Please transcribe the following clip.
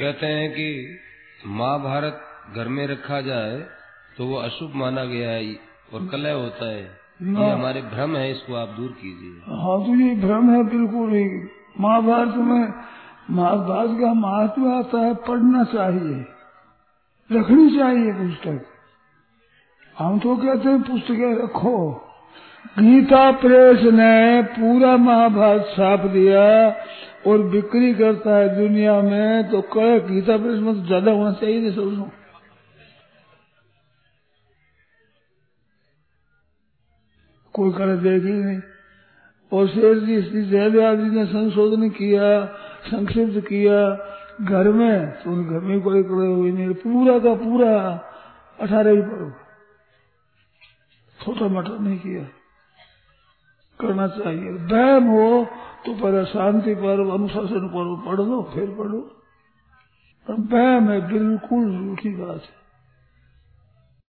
कहते हैं कि महाभारत घर में रखा जाए तो वो अशुभ माना गया है और कलह होता है। ये हमारे भ्रम है इसको आप दूर कीजिए। हाँ तो ये भ्रम है बिल्कुल ही। महाभारत में महाभारत का महत्व आता है पढ़ना चाहिए रखनी चाहिए पुस्तक। हम तो कहते हैं पुस्तकें रखो। गीता प्रेस ने पूरा महाभारत छाप दिया। और बिक्री करता है दुनिया में तो कहे गीता प्रेस में तो ज़्यादा होना चाहिए नहीं समझो कोई करे देगी नहीं। और शेर जी, श्री जयदयाल जी ने संशोधन किया, संक्षिप्त किया, घर में तो उन घर में कोई करे हुई नहीं पूरा का पूरा अठारह ही पढ़ो छोटा मोटा नहीं किया। करना चाहिए। वहम हो तो पहले शांति पर्व, अनुशासन पर्व पढ़ दो फिर पढ़ो। है बिल्कुल झूठी बात है।